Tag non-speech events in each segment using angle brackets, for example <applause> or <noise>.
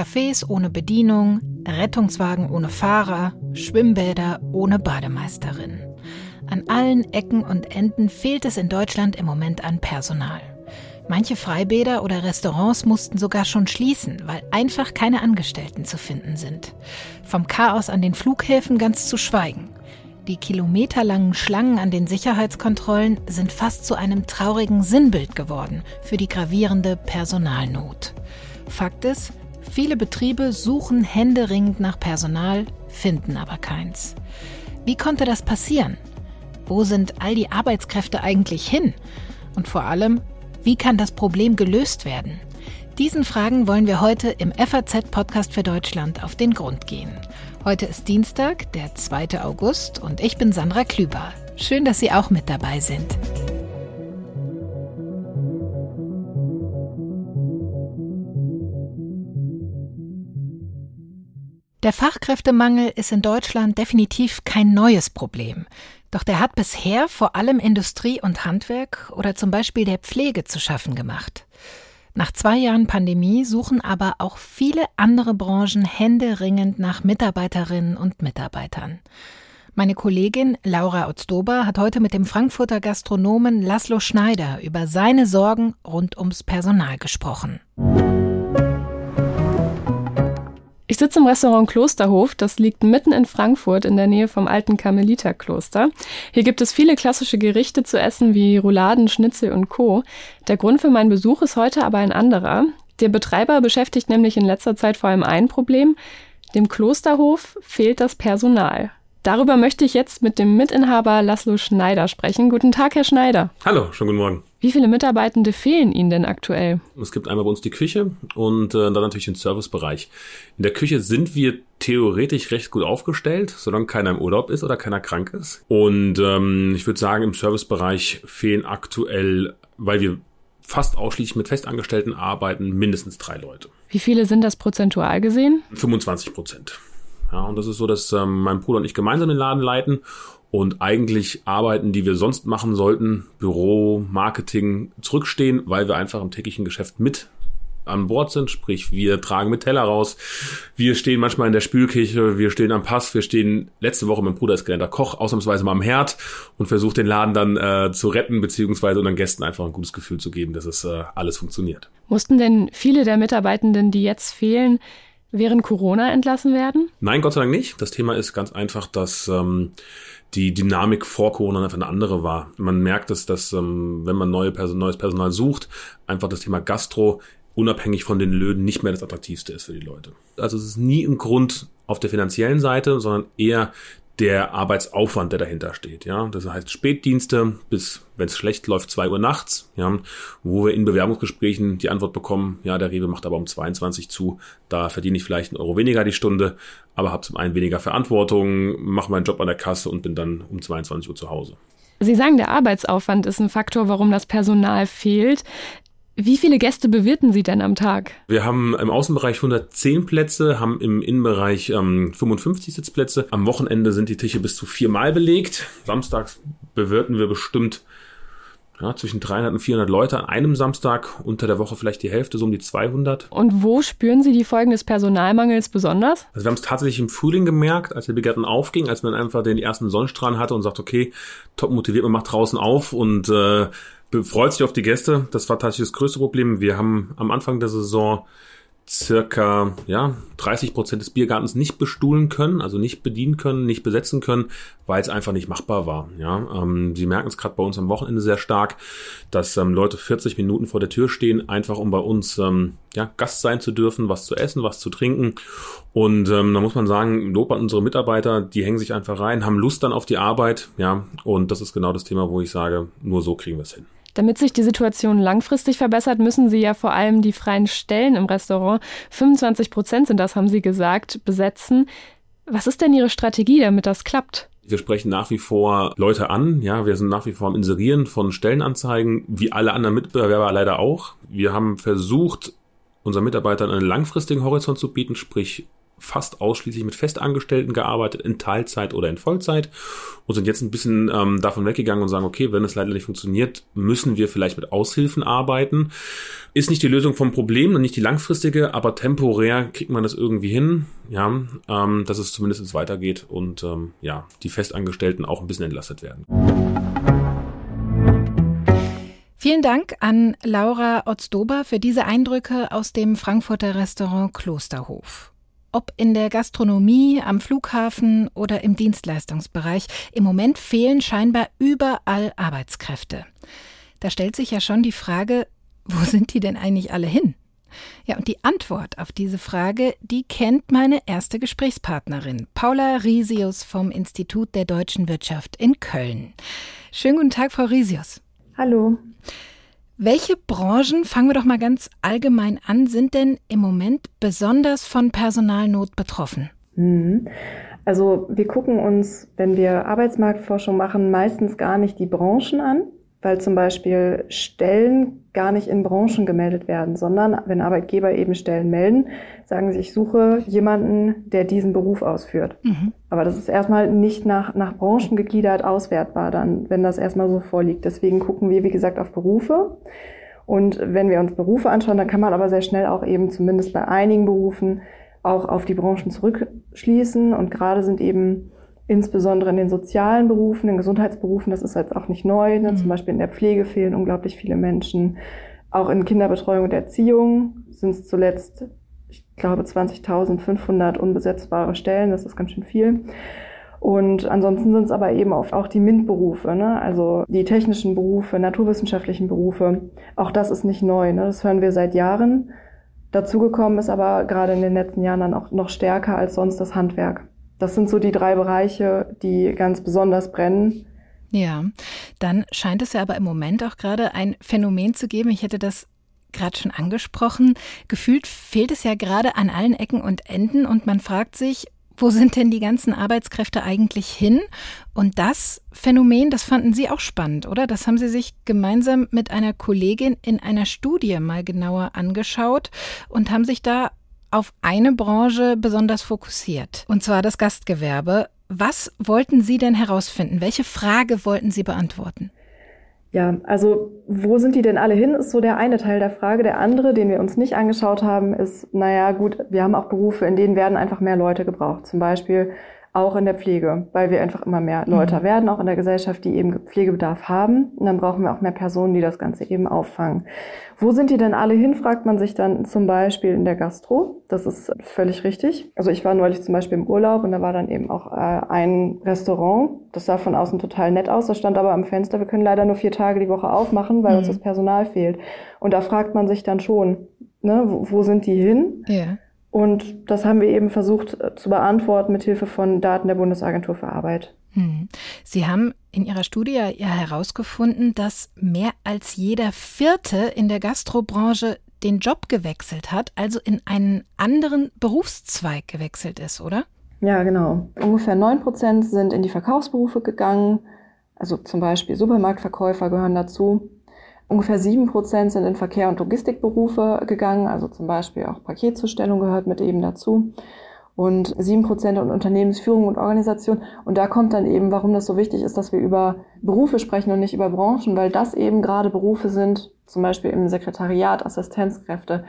Cafés ohne Bedienung, Rettungswagen ohne Fahrer, Schwimmbäder ohne Bademeisterin. An allen Ecken und Enden fehlt es in Deutschland im Moment an Personal. Manche Freibäder oder Restaurants mussten sogar schon schließen, weil einfach keine Angestellten zu finden sind. Vom Chaos an den Flughäfen ganz zu schweigen. Die kilometerlangen Schlangen an den Sicherheitskontrollen sind fast zu einem traurigen Sinnbild geworden für die gravierende Personalnot. Fakt ist, viele Betriebe suchen händeringend nach Personal, finden aber keins. Wie konnte das passieren? Wo sind all die Arbeitskräfte eigentlich hin? Und vor allem, wie kann das Problem gelöst werden? Diesen Fragen wollen wir heute im FAZ-Podcast für Deutschland auf den Grund gehen. Heute ist Dienstag, der 2. August und ich bin Sandra Klüber. Schön, dass Sie auch mit dabei sind. Der Fachkräftemangel ist in Deutschland definitiv kein neues Problem. Doch der hat bisher vor allem Industrie und Handwerk oder zum Beispiel der Pflege zu schaffen gemacht. Nach zwei Jahren Pandemie suchen aber auch viele andere Branchen händeringend nach Mitarbeiterinnen und Mitarbeitern. Meine Kollegin Laura Otzdober hat heute mit dem Frankfurter Gastronomen Laszlo Schneider über seine Sorgen rund ums Personal gesprochen. Ich sitze im Restaurant Klosterhof, das liegt mitten in Frankfurt in der Nähe vom alten Karmeliterkloster. Hier gibt es viele klassische Gerichte zu essen wie Rouladen, Schnitzel und Co. Der Grund für meinen Besuch ist heute aber ein anderer. Der Betreiber beschäftigt nämlich in letzter Zeit vor allem ein Problem. Dem Klosterhof fehlt das Personal. Darüber möchte ich jetzt mit dem Mitinhaber Laszlo Schneider sprechen. Guten Tag, Herr Schneider. Hallo, schönen guten Morgen. Wie viele Mitarbeitende fehlen Ihnen denn aktuell? Es gibt einmal bei uns die Küche und äh, dann natürlich den Servicebereich. In der Küche sind wir theoretisch recht gut aufgestellt, solange keiner im Urlaub ist oder keiner krank ist. Und ähm, ich würde sagen, im Servicebereich fehlen aktuell, weil wir fast ausschließlich mit Festangestellten arbeiten, mindestens drei Leute. Wie viele sind das prozentual gesehen? 25 Prozent. Ja, und das ist so, dass ähm, mein Bruder und ich gemeinsam den Laden leiten. Und eigentlich Arbeiten, die wir sonst machen sollten, Büro, Marketing, zurückstehen, weil wir einfach im täglichen Geschäft mit an Bord sind, sprich wir tragen mit Teller raus, wir stehen manchmal in der Spülküche, wir stehen am Pass, wir stehen letzte Woche, mein Bruder ist gelernter Koch, ausnahmsweise mal am Herd und versucht den Laden dann äh, zu retten, beziehungsweise unseren Gästen einfach ein gutes Gefühl zu geben, dass es äh, alles funktioniert. Mussten denn viele der Mitarbeitenden, die jetzt fehlen, während Corona entlassen werden? Nein, Gott sei Dank nicht. Das Thema ist ganz einfach, dass ähm, die Dynamik vor Corona einfach eine andere war. Man merkt es, dass ähm, wenn man neue Person, neues Personal sucht, einfach das Thema Gastro unabhängig von den Löhnen nicht mehr das attraktivste ist für die Leute. Also es ist nie ein Grund auf der finanziellen Seite, sondern eher der Arbeitsaufwand, der dahinter steht. Ja, das heißt Spätdienste bis, wenn es schlecht läuft, zwei Uhr nachts. Ja, wo wir in Bewerbungsgesprächen die Antwort bekommen: Ja, der Rewe macht aber um 22 zu. Da verdiene ich vielleicht einen Euro weniger die Stunde, aber habe zum einen weniger Verantwortung, mache meinen Job an der Kasse und bin dann um 22 Uhr zu Hause. Sie sagen, der Arbeitsaufwand ist ein Faktor, warum das Personal fehlt. Wie viele Gäste bewirten Sie denn am Tag? Wir haben im Außenbereich 110 Plätze, haben im Innenbereich ähm, 55 Sitzplätze. Am Wochenende sind die Tische bis zu viermal belegt. Samstags bewirten wir bestimmt ja, zwischen 300 und 400 Leute an einem Samstag, unter der Woche vielleicht die Hälfte, so um die 200. Und wo spüren Sie die Folgen des Personalmangels besonders? Also wir haben es tatsächlich im Frühling gemerkt, als der Begarten aufging, als man einfach den ersten Sonnenstrahlen hatte und sagt, okay, top motiviert, man macht draußen auf und äh, freut sich auf die Gäste. Das war tatsächlich das größte Problem. Wir haben am Anfang der Saison circa ja, 30 Prozent des Biergartens nicht bestuhlen können, also nicht bedienen können, nicht besetzen können, weil es einfach nicht machbar war. Ja, ähm, Sie merken es gerade bei uns am Wochenende sehr stark, dass ähm, Leute 40 Minuten vor der Tür stehen, einfach um bei uns ähm, ja, Gast sein zu dürfen, was zu essen, was zu trinken. Und ähm, da muss man sagen, Lob an unsere Mitarbeiter, die hängen sich einfach rein, haben Lust dann auf die Arbeit, ja, und das ist genau das Thema, wo ich sage, nur so kriegen wir es hin. Damit sich die Situation langfristig verbessert, müssen Sie ja vor allem die freien Stellen im Restaurant, 25 Prozent sind das, haben Sie gesagt, besetzen. Was ist denn Ihre Strategie, damit das klappt? Wir sprechen nach wie vor Leute an. Ja, wir sind nach wie vor am Inserieren von Stellenanzeigen, wie alle anderen Mitbewerber leider auch. Wir haben versucht, unseren Mitarbeitern einen langfristigen Horizont zu bieten, sprich fast ausschließlich mit Festangestellten gearbeitet, in Teilzeit oder in Vollzeit und sind jetzt ein bisschen ähm, davon weggegangen und sagen, okay, wenn es leider nicht funktioniert, müssen wir vielleicht mit Aushilfen arbeiten. Ist nicht die Lösung vom Problem und nicht die langfristige, aber temporär kriegt man das irgendwie hin, ja, ähm, dass es zumindest weitergeht und ähm, ja, die Festangestellten auch ein bisschen entlastet werden. Vielen Dank an Laura Otzdober für diese Eindrücke aus dem Frankfurter Restaurant Klosterhof. Ob in der Gastronomie, am Flughafen oder im Dienstleistungsbereich, im Moment fehlen scheinbar überall Arbeitskräfte. Da stellt sich ja schon die Frage, wo <laughs> sind die denn eigentlich alle hin? Ja, und die Antwort auf diese Frage, die kennt meine erste Gesprächspartnerin, Paula Risius vom Institut der deutschen Wirtschaft in Köln. Schönen guten Tag, Frau Risius. Hallo. Welche Branchen, fangen wir doch mal ganz allgemein an, sind denn im Moment besonders von Personalnot betroffen? Mhm. Also wir gucken uns, wenn wir Arbeitsmarktforschung machen, meistens gar nicht die Branchen an, weil zum Beispiel Stellen gar nicht in Branchen gemeldet werden, sondern wenn Arbeitgeber eben Stellen melden, sagen sie, ich suche jemanden, der diesen Beruf ausführt. Mhm. Aber das ist erstmal nicht nach, nach Branchen gegliedert auswertbar dann, wenn das erstmal so vorliegt. Deswegen gucken wir, wie gesagt, auf Berufe. Und wenn wir uns Berufe anschauen, dann kann man aber sehr schnell auch eben zumindest bei einigen Berufen auch auf die Branchen zurückschließen. Und gerade sind eben insbesondere in den sozialen Berufen, in Gesundheitsberufen, das ist jetzt auch nicht neu, ne? Mhm. zum Beispiel in der Pflege fehlen unglaublich viele Menschen. Auch in Kinderbetreuung und Erziehung sind es zuletzt, ich glaube, 20.500 unbesetzbare Stellen, das ist ganz schön viel. Und ansonsten sind es aber eben auch die MINT-Berufe, ne? also die technischen Berufe, naturwissenschaftlichen Berufe. Auch das ist nicht neu, ne? das hören wir seit Jahren. Dazugekommen ist aber gerade in den letzten Jahren dann auch noch stärker als sonst das Handwerk. Das sind so die drei Bereiche, die ganz besonders brennen. Ja, dann scheint es ja aber im Moment auch gerade ein Phänomen zu geben. Ich hätte das gerade schon angesprochen. Gefühlt fehlt es ja gerade an allen Ecken und Enden und man fragt sich, wo sind denn die ganzen Arbeitskräfte eigentlich hin? Und das Phänomen, das fanden Sie auch spannend, oder? Das haben Sie sich gemeinsam mit einer Kollegin in einer Studie mal genauer angeschaut und haben sich da auf eine Branche besonders fokussiert, und zwar das Gastgewerbe. Was wollten Sie denn herausfinden? Welche Frage wollten Sie beantworten? Ja, also wo sind die denn alle hin, ist so der eine Teil der Frage. Der andere, den wir uns nicht angeschaut haben, ist, naja gut, wir haben auch Berufe, in denen werden einfach mehr Leute gebraucht. Zum Beispiel auch in der Pflege, weil wir einfach immer mehr Leute mhm. werden, auch in der Gesellschaft, die eben Pflegebedarf haben. Und dann brauchen wir auch mehr Personen, die das Ganze eben auffangen. Wo sind die denn alle hin, fragt man sich dann zum Beispiel in der Gastro. Das ist völlig richtig. Also ich war neulich zum Beispiel im Urlaub und da war dann eben auch äh, ein Restaurant. Das sah von außen total nett aus. Das stand aber am Fenster, wir können leider nur vier Tage die Woche aufmachen, weil mhm. uns das Personal fehlt. Und da fragt man sich dann schon, ne, wo, wo sind die hin? Ja. Und das haben wir eben versucht äh, zu beantworten mit Hilfe von Daten der Bundesagentur für Arbeit. Hm. Sie haben in Ihrer Studie ja herausgefunden, dass mehr als jeder Vierte in der Gastrobranche den Job gewechselt hat, also in einen anderen Berufszweig gewechselt ist, oder? Ja, genau. Ungefähr neun Prozent sind in die Verkaufsberufe gegangen. Also zum Beispiel Supermarktverkäufer gehören dazu. Ungefähr sieben Prozent sind in Verkehr- und Logistikberufe gegangen, also zum Beispiel auch Paketzustellung gehört mit eben dazu. Und sieben Prozent in Unternehmensführung und Organisation. Und da kommt dann eben, warum das so wichtig ist, dass wir über Berufe sprechen und nicht über Branchen, weil das eben gerade Berufe sind, zum Beispiel im Sekretariat, Assistenzkräfte,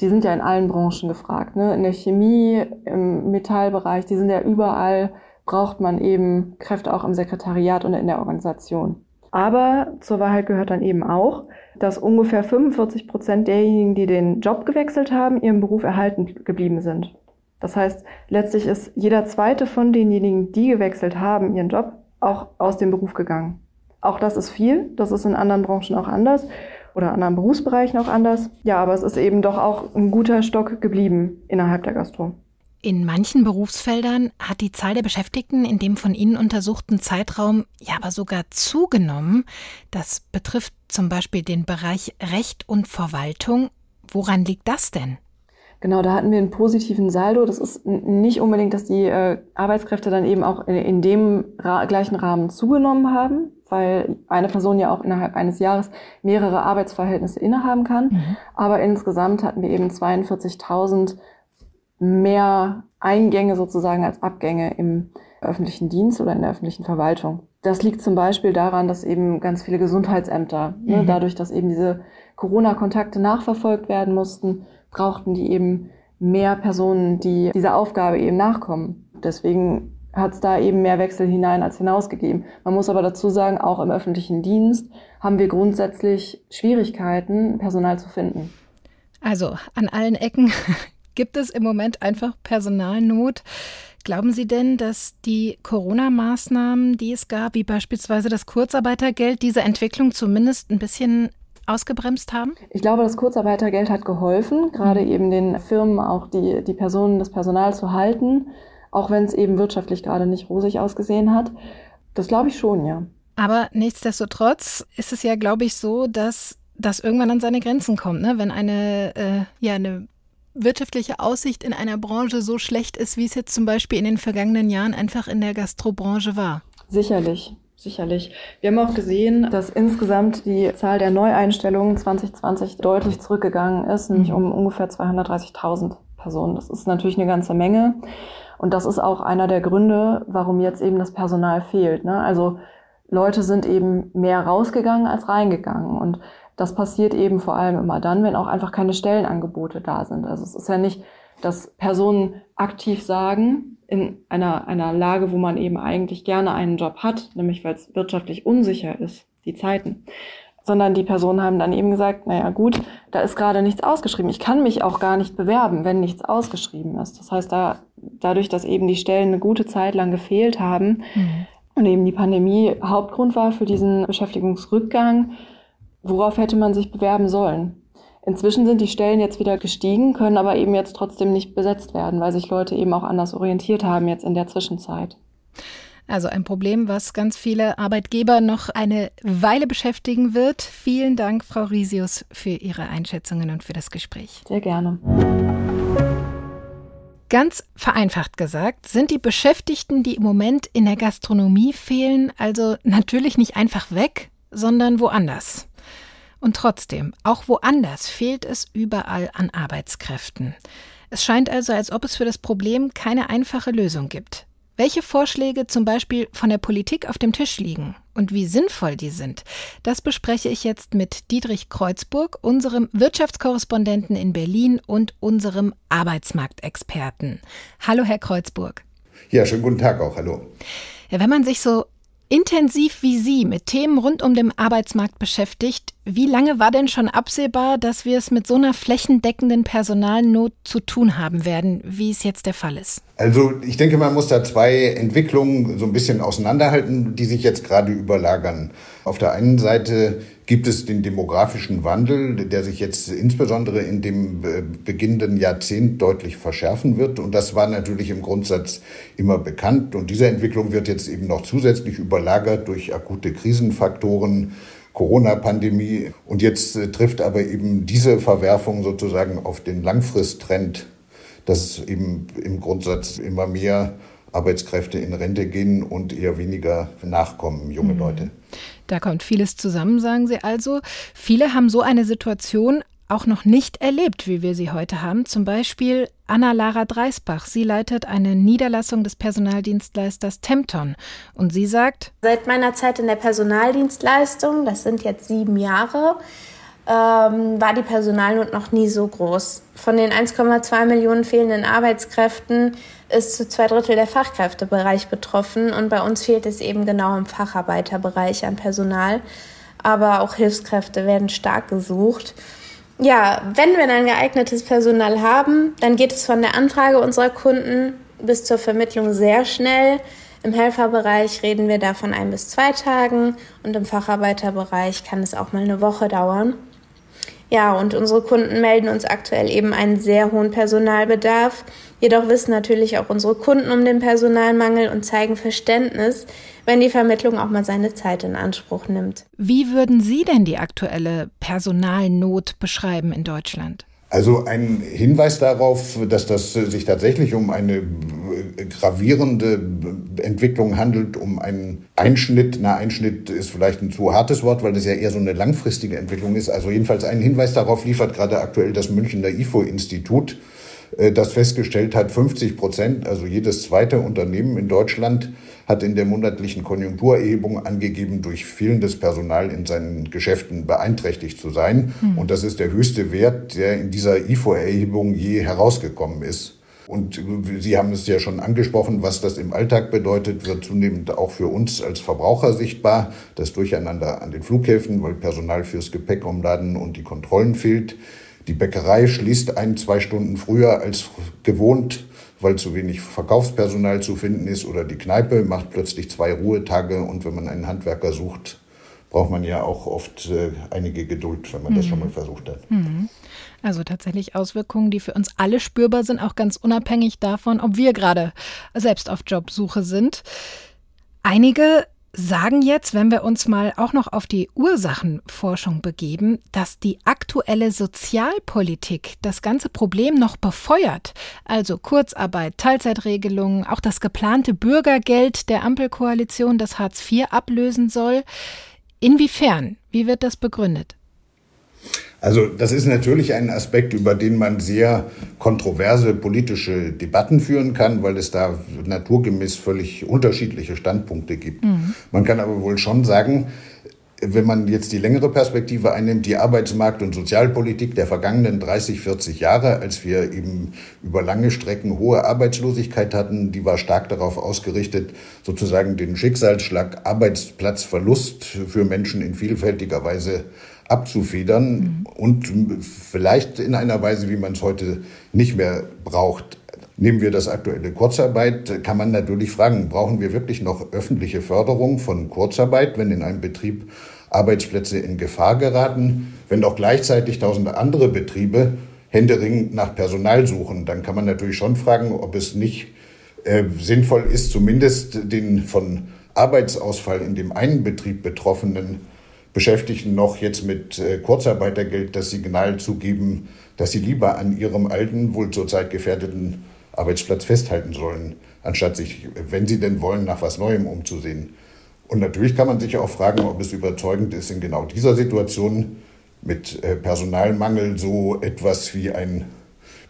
die sind ja in allen Branchen gefragt. Ne? In der Chemie, im Metallbereich, die sind ja überall, braucht man eben Kräfte auch im Sekretariat und in der Organisation. Aber zur Wahrheit gehört dann eben auch, dass ungefähr 45 Prozent derjenigen, die den Job gewechselt haben, ihren Beruf erhalten geblieben sind. Das heißt, letztlich ist jeder zweite von denjenigen, die gewechselt haben, ihren Job, auch aus dem Beruf gegangen. Auch das ist viel. Das ist in anderen Branchen auch anders oder anderen Berufsbereichen auch anders. Ja, aber es ist eben doch auch ein guter Stock geblieben innerhalb der Gastro. In manchen Berufsfeldern hat die Zahl der Beschäftigten in dem von Ihnen untersuchten Zeitraum ja aber sogar zugenommen. Das betrifft zum Beispiel den Bereich Recht und Verwaltung. Woran liegt das denn? Genau, da hatten wir einen positiven Saldo. Das ist nicht unbedingt, dass die äh, Arbeitskräfte dann eben auch in, in dem ra gleichen Rahmen zugenommen haben, weil eine Person ja auch innerhalb eines Jahres mehrere Arbeitsverhältnisse innehaben kann. Mhm. Aber insgesamt hatten wir eben 42.000 mehr Eingänge sozusagen als Abgänge im öffentlichen Dienst oder in der öffentlichen Verwaltung. Das liegt zum Beispiel daran, dass eben ganz viele Gesundheitsämter, ne, mhm. ne, dadurch, dass eben diese Corona-Kontakte nachverfolgt werden mussten, brauchten die eben mehr Personen, die dieser Aufgabe eben nachkommen. Deswegen hat es da eben mehr Wechsel hinein als hinausgegeben. Man muss aber dazu sagen, auch im öffentlichen Dienst haben wir grundsätzlich Schwierigkeiten, Personal zu finden. Also an allen Ecken gibt es im Moment einfach Personalnot. Glauben Sie denn, dass die Corona-Maßnahmen, die es gab, wie beispielsweise das Kurzarbeitergeld, diese Entwicklung zumindest ein bisschen ausgebremst haben? Ich glaube, das Kurzarbeitergeld hat geholfen, gerade mhm. eben den Firmen auch die, die Personen, das Personal zu halten auch wenn es eben wirtschaftlich gerade nicht rosig ausgesehen hat. Das glaube ich schon, ja. Aber nichtsdestotrotz ist es ja, glaube ich, so, dass das irgendwann an seine Grenzen kommt, ne? wenn eine, äh, ja, eine wirtschaftliche Aussicht in einer Branche so schlecht ist, wie es jetzt zum Beispiel in den vergangenen Jahren einfach in der Gastrobranche war. Sicherlich. Sicherlich. Wir haben auch gesehen, dass insgesamt die Zahl der Neueinstellungen 2020 deutlich zurückgegangen ist, nämlich mhm. um ungefähr 230.000 Personen. Das ist natürlich eine ganze Menge. Und das ist auch einer der Gründe, warum jetzt eben das Personal fehlt. Ne? Also Leute sind eben mehr rausgegangen als reingegangen. Und das passiert eben vor allem immer dann, wenn auch einfach keine Stellenangebote da sind. Also es ist ja nicht, dass Personen aktiv sagen, in einer, einer Lage, wo man eben eigentlich gerne einen Job hat, nämlich weil es wirtschaftlich unsicher ist, die Zeiten, sondern die Personen haben dann eben gesagt, naja gut, da ist gerade nichts ausgeschrieben. Ich kann mich auch gar nicht bewerben, wenn nichts ausgeschrieben ist. Das heißt, da, dadurch, dass eben die Stellen eine gute Zeit lang gefehlt haben mhm. und eben die Pandemie Hauptgrund war für diesen Beschäftigungsrückgang, worauf hätte man sich bewerben sollen? Inzwischen sind die Stellen jetzt wieder gestiegen, können aber eben jetzt trotzdem nicht besetzt werden, weil sich Leute eben auch anders orientiert haben jetzt in der Zwischenzeit. Also ein Problem, was ganz viele Arbeitgeber noch eine Weile beschäftigen wird. Vielen Dank, Frau Risius, für Ihre Einschätzungen und für das Gespräch. Sehr gerne. Ganz vereinfacht gesagt, sind die Beschäftigten, die im Moment in der Gastronomie fehlen, also natürlich nicht einfach weg, sondern woanders. Und trotzdem, auch woanders fehlt es überall an Arbeitskräften. Es scheint also, als ob es für das Problem keine einfache Lösung gibt welche Vorschläge zum Beispiel von der Politik auf dem Tisch liegen und wie sinnvoll die sind, das bespreche ich jetzt mit Dietrich Kreuzburg, unserem Wirtschaftskorrespondenten in Berlin und unserem Arbeitsmarktexperten. Hallo, Herr Kreuzburg. Ja, schönen guten Tag auch. Hallo. Ja, wenn man sich so intensiv wie Sie mit Themen rund um den Arbeitsmarkt beschäftigt, wie lange war denn schon absehbar, dass wir es mit so einer flächendeckenden Personalnot zu tun haben werden, wie es jetzt der Fall ist? Also ich denke, man muss da zwei Entwicklungen so ein bisschen auseinanderhalten, die sich jetzt gerade überlagern. Auf der einen Seite gibt es den demografischen Wandel, der sich jetzt insbesondere in dem äh, beginnenden Jahrzehnt deutlich verschärfen wird. Und das war natürlich im Grundsatz immer bekannt. Und diese Entwicklung wird jetzt eben noch zusätzlich überlagert durch akute Krisenfaktoren, Corona-Pandemie. Und jetzt äh, trifft aber eben diese Verwerfung sozusagen auf den Langfristtrend, dass eben im Grundsatz immer mehr Arbeitskräfte in Rente gehen und eher weniger nachkommen, junge mhm. Leute. Da kommt vieles zusammen, sagen Sie also. Viele haben so eine Situation auch noch nicht erlebt, wie wir sie heute haben. Zum Beispiel Anna-Lara Dreisbach. Sie leitet eine Niederlassung des Personaldienstleisters Tempton. Und sie sagt, Seit meiner Zeit in der Personaldienstleistung, das sind jetzt sieben Jahre, ähm, war die Personalnot noch nie so groß. Von den 1,2 Millionen fehlenden Arbeitskräften ist zu zwei Drittel der Fachkräftebereich betroffen und bei uns fehlt es eben genau im Facharbeiterbereich an Personal. Aber auch Hilfskräfte werden stark gesucht. Ja, wenn wir dann geeignetes Personal haben, dann geht es von der Anfrage unserer Kunden bis zur Vermittlung sehr schnell. Im Helferbereich reden wir da von ein bis zwei Tagen und im Facharbeiterbereich kann es auch mal eine Woche dauern. Ja, und unsere Kunden melden uns aktuell eben einen sehr hohen Personalbedarf. Jedoch wissen natürlich auch unsere Kunden um den Personalmangel und zeigen Verständnis, wenn die Vermittlung auch mal seine Zeit in Anspruch nimmt. Wie würden Sie denn die aktuelle Personalnot beschreiben in Deutschland? Also ein Hinweis darauf, dass das sich tatsächlich um eine gravierende Entwicklung handelt, um einen Einschnitt. Na, Einschnitt ist vielleicht ein zu hartes Wort, weil das ja eher so eine langfristige Entwicklung ist. Also jedenfalls einen Hinweis darauf liefert gerade aktuell das Münchner IFO-Institut das festgestellt hat, 50 Prozent, also jedes zweite Unternehmen in Deutschland hat in der monatlichen Konjunkturerhebung angegeben, durch fehlendes Personal in seinen Geschäften beeinträchtigt zu sein. Mhm. Und das ist der höchste Wert, der in dieser IFO-Erhebung je herausgekommen ist. Und Sie haben es ja schon angesprochen, was das im Alltag bedeutet, wird zunehmend auch für uns als Verbraucher sichtbar. Das Durcheinander an den Flughäfen, weil Personal fürs Gepäck umladen und die Kontrollen fehlt. Die Bäckerei schließt ein, zwei Stunden früher als gewohnt, weil zu wenig Verkaufspersonal zu finden ist. Oder die Kneipe macht plötzlich zwei Ruhetage. Und wenn man einen Handwerker sucht, braucht man ja auch oft äh, einige Geduld, wenn man mhm. das schon mal versucht hat. Mhm. Also tatsächlich Auswirkungen, die für uns alle spürbar sind, auch ganz unabhängig davon, ob wir gerade selbst auf Jobsuche sind. Einige sagen jetzt, wenn wir uns mal auch noch auf die Ursachenforschung begeben, dass die aktuelle Sozialpolitik das ganze Problem noch befeuert. Also Kurzarbeit, Teilzeitregelungen, auch das geplante Bürgergeld der Ampelkoalition, das Hartz IV ablösen soll. Inwiefern? Wie wird das begründet? Also das ist natürlich ein Aspekt, über den man sehr kontroverse politische Debatten führen kann, weil es da naturgemäß völlig unterschiedliche Standpunkte gibt. Mhm. Man kann aber wohl schon sagen, wenn man jetzt die längere Perspektive einnimmt, die Arbeitsmarkt- und Sozialpolitik der vergangenen 30, 40 Jahre, als wir eben über lange Strecken hohe Arbeitslosigkeit hatten, die war stark darauf ausgerichtet, sozusagen den Schicksalsschlag Arbeitsplatzverlust für Menschen in vielfältiger Weise abzufedern mhm. und vielleicht in einer Weise, wie man es heute nicht mehr braucht. Nehmen wir das aktuelle Kurzarbeit, kann man natürlich fragen, brauchen wir wirklich noch öffentliche Förderung von Kurzarbeit, wenn in einem Betrieb Arbeitsplätze in Gefahr geraten, wenn doch gleichzeitig tausende andere Betriebe händeringend nach Personal suchen, dann kann man natürlich schon fragen, ob es nicht äh, sinnvoll ist, zumindest den von Arbeitsausfall in dem einen Betrieb Betroffenen Beschäftigten noch jetzt mit äh, Kurzarbeitergeld das Signal zu geben, dass sie lieber an ihrem alten, wohl zurzeit gefährdeten Arbeitsplatz festhalten sollen, anstatt sich, wenn sie denn wollen, nach was Neuem umzusehen. Und natürlich kann man sich auch fragen, ob es überzeugend ist, in genau dieser Situation mit äh, Personalmangel so etwas wie ein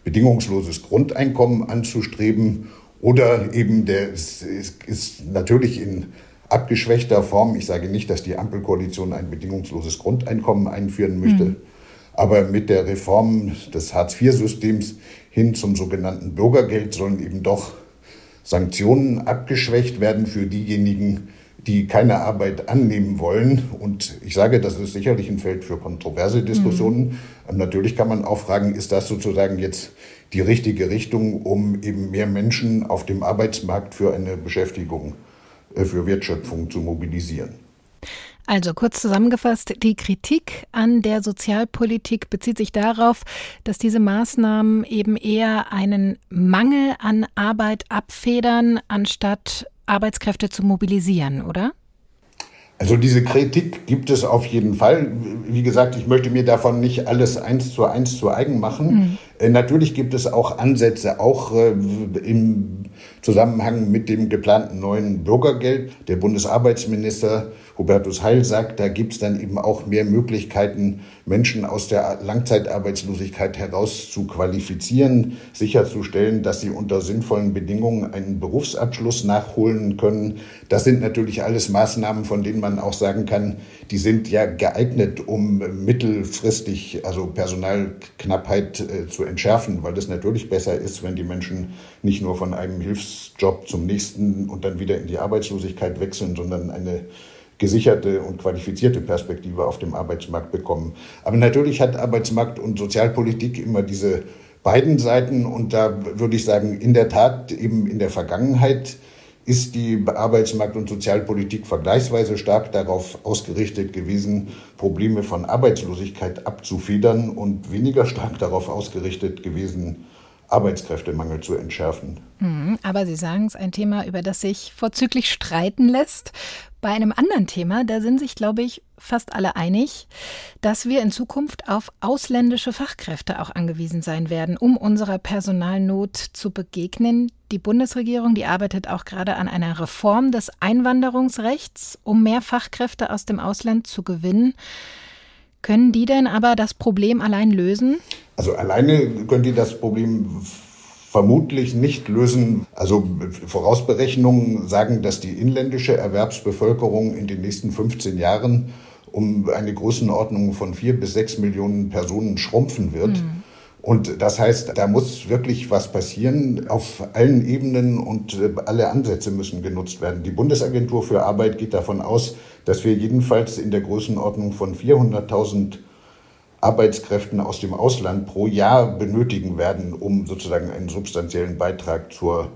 bedingungsloses Grundeinkommen anzustreben oder eben der ist, ist natürlich in abgeschwächter Form. Ich sage nicht, dass die Ampelkoalition ein bedingungsloses Grundeinkommen einführen möchte, mhm. aber mit der Reform des Hartz-IV-Systems hin zum sogenannten Bürgergeld sollen eben doch Sanktionen abgeschwächt werden für diejenigen, die keine Arbeit annehmen wollen. Und ich sage, das ist sicherlich ein Feld für kontroverse Diskussionen. Mhm. Natürlich kann man auch fragen, ist das sozusagen jetzt die richtige Richtung, um eben mehr Menschen auf dem Arbeitsmarkt für eine Beschäftigung für Wertschöpfung zu mobilisieren. Also kurz zusammengefasst, die Kritik an der Sozialpolitik bezieht sich darauf, dass diese Maßnahmen eben eher einen Mangel an Arbeit abfedern, anstatt Arbeitskräfte zu mobilisieren, oder? Also diese Kritik gibt es auf jeden Fall. Wie gesagt, ich möchte mir davon nicht alles eins zu eins zu eigen machen. Mhm. Äh, natürlich gibt es auch Ansätze, auch äh, im Zusammenhang mit dem geplanten neuen Bürgergeld. Der Bundesarbeitsminister Hubertus Heil sagt, da gibt es dann eben auch mehr Möglichkeiten, Menschen aus der Langzeitarbeitslosigkeit heraus zu qualifizieren, sicherzustellen, dass sie unter sinnvollen Bedingungen einen Berufsabschluss nachholen können. Das sind natürlich alles Maßnahmen, von denen man auch sagen kann, die sind ja geeignet, um mittelfristig, also Personalknappheit äh, zu entschärfen, weil es natürlich besser ist, wenn die Menschen nicht nur von einem Hilfsjob zum nächsten und dann wieder in die Arbeitslosigkeit wechseln, sondern eine gesicherte und qualifizierte Perspektive auf dem Arbeitsmarkt bekommen. Aber natürlich hat Arbeitsmarkt und Sozialpolitik immer diese beiden Seiten und da würde ich sagen, in der Tat eben in der Vergangenheit ist die Arbeitsmarkt- und Sozialpolitik vergleichsweise stark darauf ausgerichtet gewesen, Probleme von Arbeitslosigkeit abzufedern und weniger stark darauf ausgerichtet gewesen, Arbeitskräftemangel zu entschärfen. Mhm, aber Sie sagen es, ein Thema, über das sich vorzüglich streiten lässt. Bei einem anderen Thema, da sind sich, glaube ich, fast alle einig, dass wir in Zukunft auf ausländische Fachkräfte auch angewiesen sein werden, um unserer Personalnot zu begegnen. Die Bundesregierung, die arbeitet auch gerade an einer Reform des Einwanderungsrechts, um mehr Fachkräfte aus dem Ausland zu gewinnen. Können die denn aber das Problem allein lösen? Also alleine können die das Problem vermutlich nicht lösen. Also Vorausberechnungen sagen, dass die inländische Erwerbsbevölkerung in den nächsten 15 Jahren um eine Größenordnung von vier bis sechs Millionen Personen schrumpfen wird. Mhm. Und das heißt, da muss wirklich was passieren auf allen Ebenen und äh, alle Ansätze müssen genutzt werden. Die Bundesagentur für Arbeit geht davon aus, dass wir jedenfalls in der Größenordnung von 400.000 Arbeitskräften aus dem Ausland pro Jahr benötigen werden, um sozusagen einen substanziellen Beitrag zur,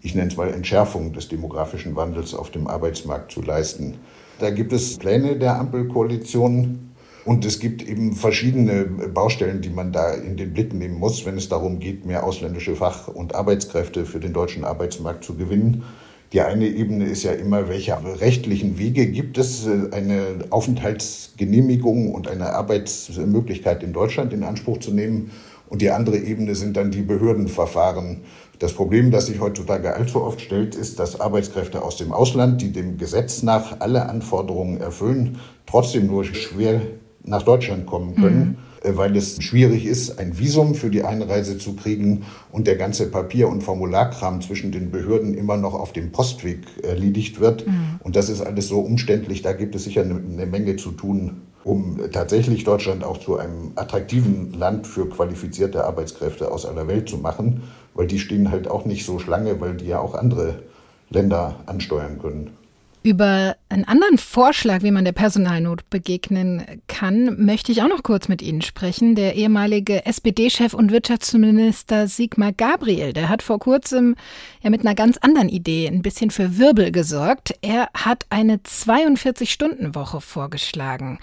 ich nenne es mal, Entschärfung des demografischen Wandels auf dem Arbeitsmarkt zu leisten. Da gibt es Pläne der Ampelkoalition und es gibt eben verschiedene Baustellen, die man da in den Blick nehmen muss, wenn es darum geht, mehr ausländische Fach- und Arbeitskräfte für den deutschen Arbeitsmarkt zu gewinnen. Die eine Ebene ist ja immer, welche rechtlichen Wege gibt es, eine Aufenthaltsgenehmigung und eine Arbeitsmöglichkeit in Deutschland in Anspruch zu nehmen. Und die andere Ebene sind dann die Behördenverfahren. Das Problem, das sich heutzutage allzu oft stellt, ist, dass Arbeitskräfte aus dem Ausland, die dem Gesetz nach alle Anforderungen erfüllen, trotzdem nur schwer nach Deutschland kommen können. Mhm äh, weil es schwierig ist, ein Visum für die Einreise zu kriegen und der ganze Papier- und Formularkram zwischen den Behörden immer noch auf dem Postweg erledigt wird. Mhm. Und das ist alles so umständlich. Da gibt es sicher eine, eine Menge zu tun, um tatsächlich Deutschland auch zu einem attraktiven Land für qualifizierte Arbeitskräfte aus aller Welt zu machen, weil die stehen halt auch nicht so Schlange, weil die ja auch andere Länder ansteuern können. Über einen anderen Vorschlag, wie man der Personalnot begegnen kann, möchte ich auch noch kurz mit Ihnen sprechen. Der ehemalige SPD-Chef und Wirtschaftsminister Sigmar Gabriel, der hat vor kurzem ja mit einer ganz anderen Idee ein bisschen für Wirbel gesorgt. Er hat eine 42-Stunden-Woche vorgeschlagen.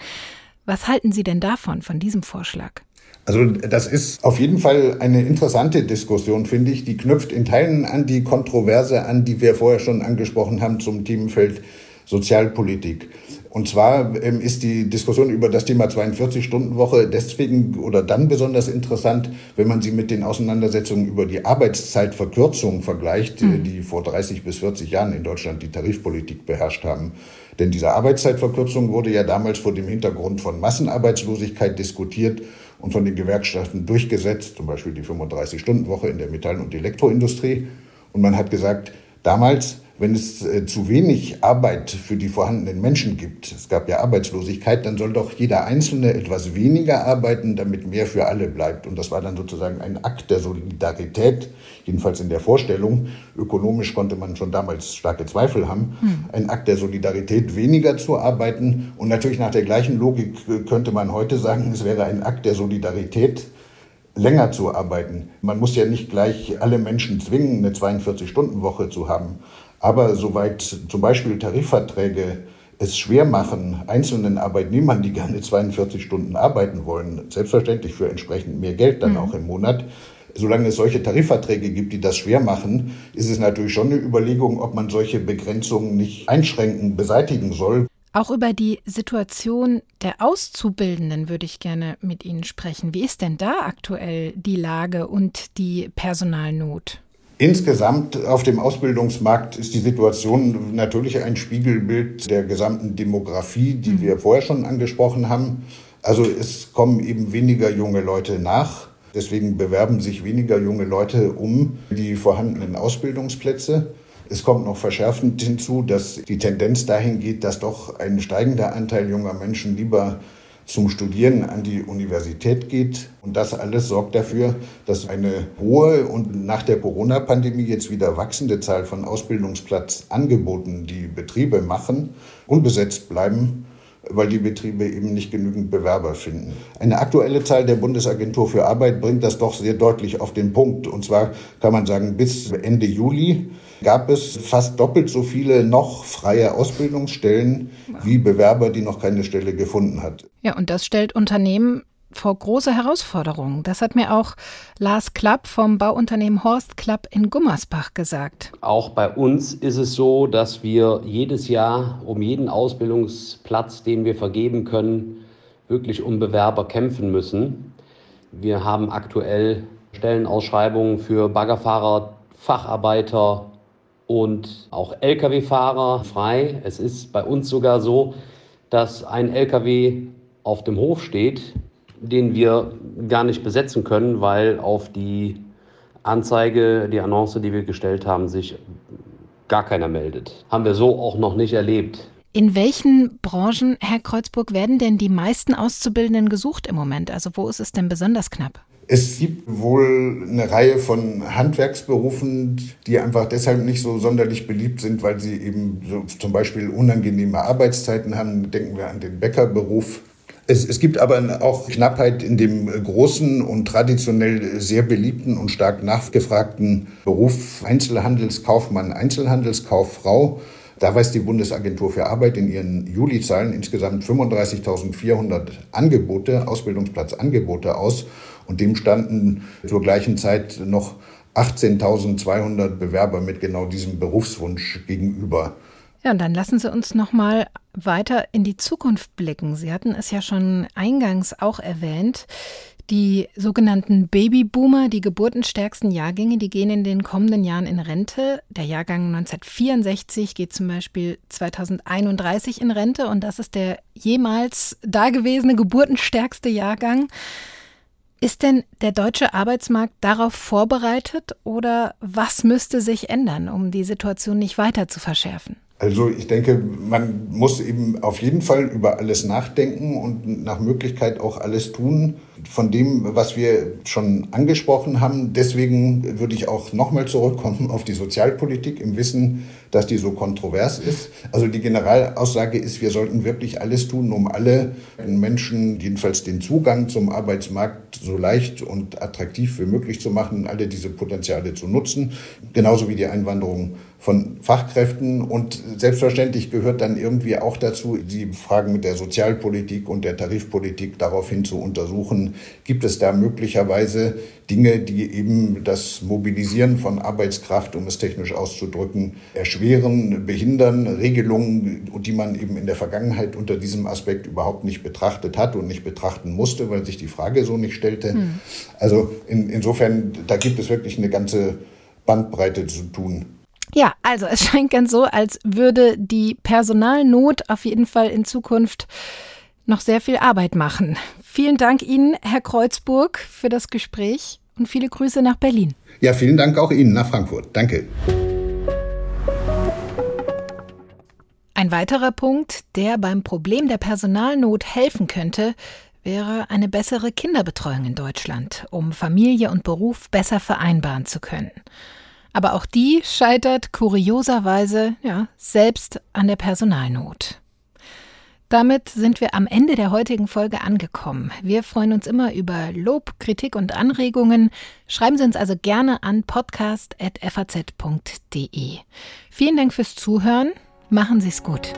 Was halten Sie denn davon, von diesem Vorschlag? Also das ist auf jeden Fall eine interessante Diskussion, finde ich. Die knüpft in Teilen an die Kontroverse an, die wir vorher schon angesprochen haben zum Themenfeld Sozialpolitik. Und zwar ähm, ist die Diskussion über das Thema 42-Stunden-Woche deswegen oder dann besonders interessant, wenn man sie mit den Auseinandersetzungen über die Arbeitszeitverkürzung vergleicht, mhm. die vor 30 bis 40 Jahren in Deutschland die Tarifpolitik beherrscht haben. Denn diese Arbeitszeitverkürzung wurde ja damals vor dem Hintergrund von Massenarbeitslosigkeit diskutiert und von den Gewerkschaften durchgesetzt, zum Beispiel die 35-Stunden-Woche in der Metall- und Elektroindustrie. Und man hat gesagt, damals wenn es äh, zu wenig Arbeit für die vorhandenen Menschen gibt, es gab ja Arbeitslosigkeit, dann soll doch jeder Einzelne etwas weniger arbeiten, damit mehr für alle bleibt. Und das war dann sozusagen ein Akt der Solidarität, jedenfalls in der Vorstellung. Ökonomisch konnte man schon damals starke Zweifel haben. Hm. Ein Akt der Solidarität, weniger zu arbeiten. Und natürlich nach der gleichen Logik äh, könnte man heute sagen, es wäre ein Akt der Solidarität, länger zu arbeiten. Man muss ja nicht gleich alle Menschen zwingen, eine 42-Stunden-Woche zu haben. Aber soweit zum Beispiel Tarifverträge es schwer machen, einzelnen Arbeitnehmern, die gerne 42 Stunden arbeiten wollen, selbstverständlich für entsprechend mehr Geld dann mhm. auch im Monat, solange es solche Tarifverträge gibt, die das schwer machen, ist es natürlich schon eine Überlegung, ob man solche Begrenzungen nicht einschränken, beseitigen soll. Auch über die Situation der Auszubildenden würde ich gerne mit Ihnen sprechen. Wie ist denn da aktuell die Lage und die Personalnot? Insgesamt auf dem Ausbildungsmarkt ist die Situation natürlich ein Spiegelbild der gesamten Demografie, die wir vorher schon angesprochen haben. Also es kommen eben weniger junge Leute nach. Deswegen bewerben sich weniger junge Leute um die vorhandenen Ausbildungsplätze. Es kommt noch verschärfend hinzu, dass die Tendenz dahin geht, dass doch ein steigender Anteil junger Menschen lieber zum Studieren an die Universität geht. Und das alles sorgt dafür, dass eine hohe und nach der Corona-Pandemie jetzt wieder wachsende Zahl von Ausbildungsplatzangeboten, die Betriebe machen, unbesetzt bleiben weil die Betriebe eben nicht genügend Bewerber finden. Eine aktuelle Zahl der Bundesagentur für Arbeit bringt das doch sehr deutlich auf den Punkt. Und zwar kann man sagen, bis Ende Juli gab es fast doppelt so viele noch freie Ausbildungsstellen wie Bewerber, die noch keine Stelle gefunden hat. Ja, und das stellt Unternehmen vor große Herausforderungen. Das hat mir auch Lars Klapp vom Bauunternehmen Horst Klapp in Gummersbach gesagt. Auch bei uns ist es so, dass wir jedes Jahr um jeden Ausbildungsplatz, den wir vergeben können, wirklich um Bewerber kämpfen müssen. Wir haben aktuell Stellenausschreibungen für Baggerfahrer, Facharbeiter und auch Lkw-Fahrer frei. Es ist bei uns sogar so, dass ein Lkw auf dem Hof steht, den wir gar nicht besetzen können, weil auf die Anzeige, die Annonce, die wir gestellt haben, sich gar keiner meldet. Haben wir so auch noch nicht erlebt. In welchen Branchen, Herr Kreuzburg, werden denn die meisten Auszubildenden gesucht im Moment? Also wo ist es denn besonders knapp? Es gibt wohl eine Reihe von Handwerksberufen, die einfach deshalb nicht so sonderlich beliebt sind, weil sie eben so zum Beispiel unangenehme Arbeitszeiten haben. Denken wir an den Bäckerberuf. Es, es gibt aber auch Knappheit in dem großen und traditionell sehr beliebten und stark nachgefragten Beruf Einzelhandelskaufmann, Einzelhandelskauffrau. Da weist die Bundesagentur für Arbeit in ihren Juli-Zahlen insgesamt 35.400 Angebote, Ausbildungsplatzangebote aus. Und dem standen zur gleichen Zeit noch 18.200 Bewerber mit genau diesem Berufswunsch gegenüber. Ja, und dann lassen Sie uns noch mal weiter in die Zukunft blicken. Sie hatten es ja schon eingangs auch erwähnt. Die sogenannten Babyboomer, die geburtenstärksten Jahrgänge, die gehen in den kommenden Jahren in Rente. Der Jahrgang 1964 geht zum Beispiel 2031 in Rente und das ist der jemals dagewesene geburtenstärkste Jahrgang. Ist denn der deutsche Arbeitsmarkt darauf vorbereitet oder was müsste sich ändern, um die Situation nicht weiter zu verschärfen? Also ich denke, man muss eben auf jeden Fall über alles nachdenken und nach Möglichkeit auch alles tun von dem, was wir schon angesprochen haben. Deswegen würde ich auch nochmal zurückkommen auf die Sozialpolitik im Wissen, dass die so kontrovers ist. Also die Generalaussage ist, wir sollten wirklich alles tun, um alle Menschen jedenfalls den Zugang zum Arbeitsmarkt so leicht und attraktiv wie möglich zu machen, alle diese Potenziale zu nutzen, genauso wie die Einwanderung von Fachkräften. Und selbstverständlich gehört dann irgendwie auch dazu, die Fragen mit der Sozialpolitik und der Tarifpolitik daraufhin zu untersuchen. Gibt es da möglicherweise Dinge, die eben das Mobilisieren von Arbeitskraft, um es technisch auszudrücken, erschweren, behindern, Regelungen, die man eben in der Vergangenheit unter diesem Aspekt überhaupt nicht betrachtet hat und nicht betrachten musste, weil sich die Frage so nicht stellte. Hm. Also in, insofern, da gibt es wirklich eine ganze Bandbreite zu tun. Ja, also es <laughs> scheint ganz so, als würde die Personalnot auf jeden Fall in Zukunft noch sehr viel Arbeit machen. Vielen Dank Ihnen, Herr Kreuzburg, für das Gespräch und viele Grüße nach Berlin. Ja, vielen Dank auch Ihnen nach Frankfurt. Danke. Ein weiterer Punkt, der beim Problem der Personalnot helfen könnte, wäre eine bessere Kinderbetreuung in Deutschland, um Familie und Beruf besser vereinbaren zu können. Aber auch die scheitert kurioserweise ja, selbst an der Personalnot. Damit sind wir am Ende der heutigen Folge angekommen. Wir freuen uns immer über Lob, Kritik und Anregungen. Schreiben Sie uns also gerne an podcast.faz.de. Vielen Dank fürs Zuhören. Machen Sie es gut.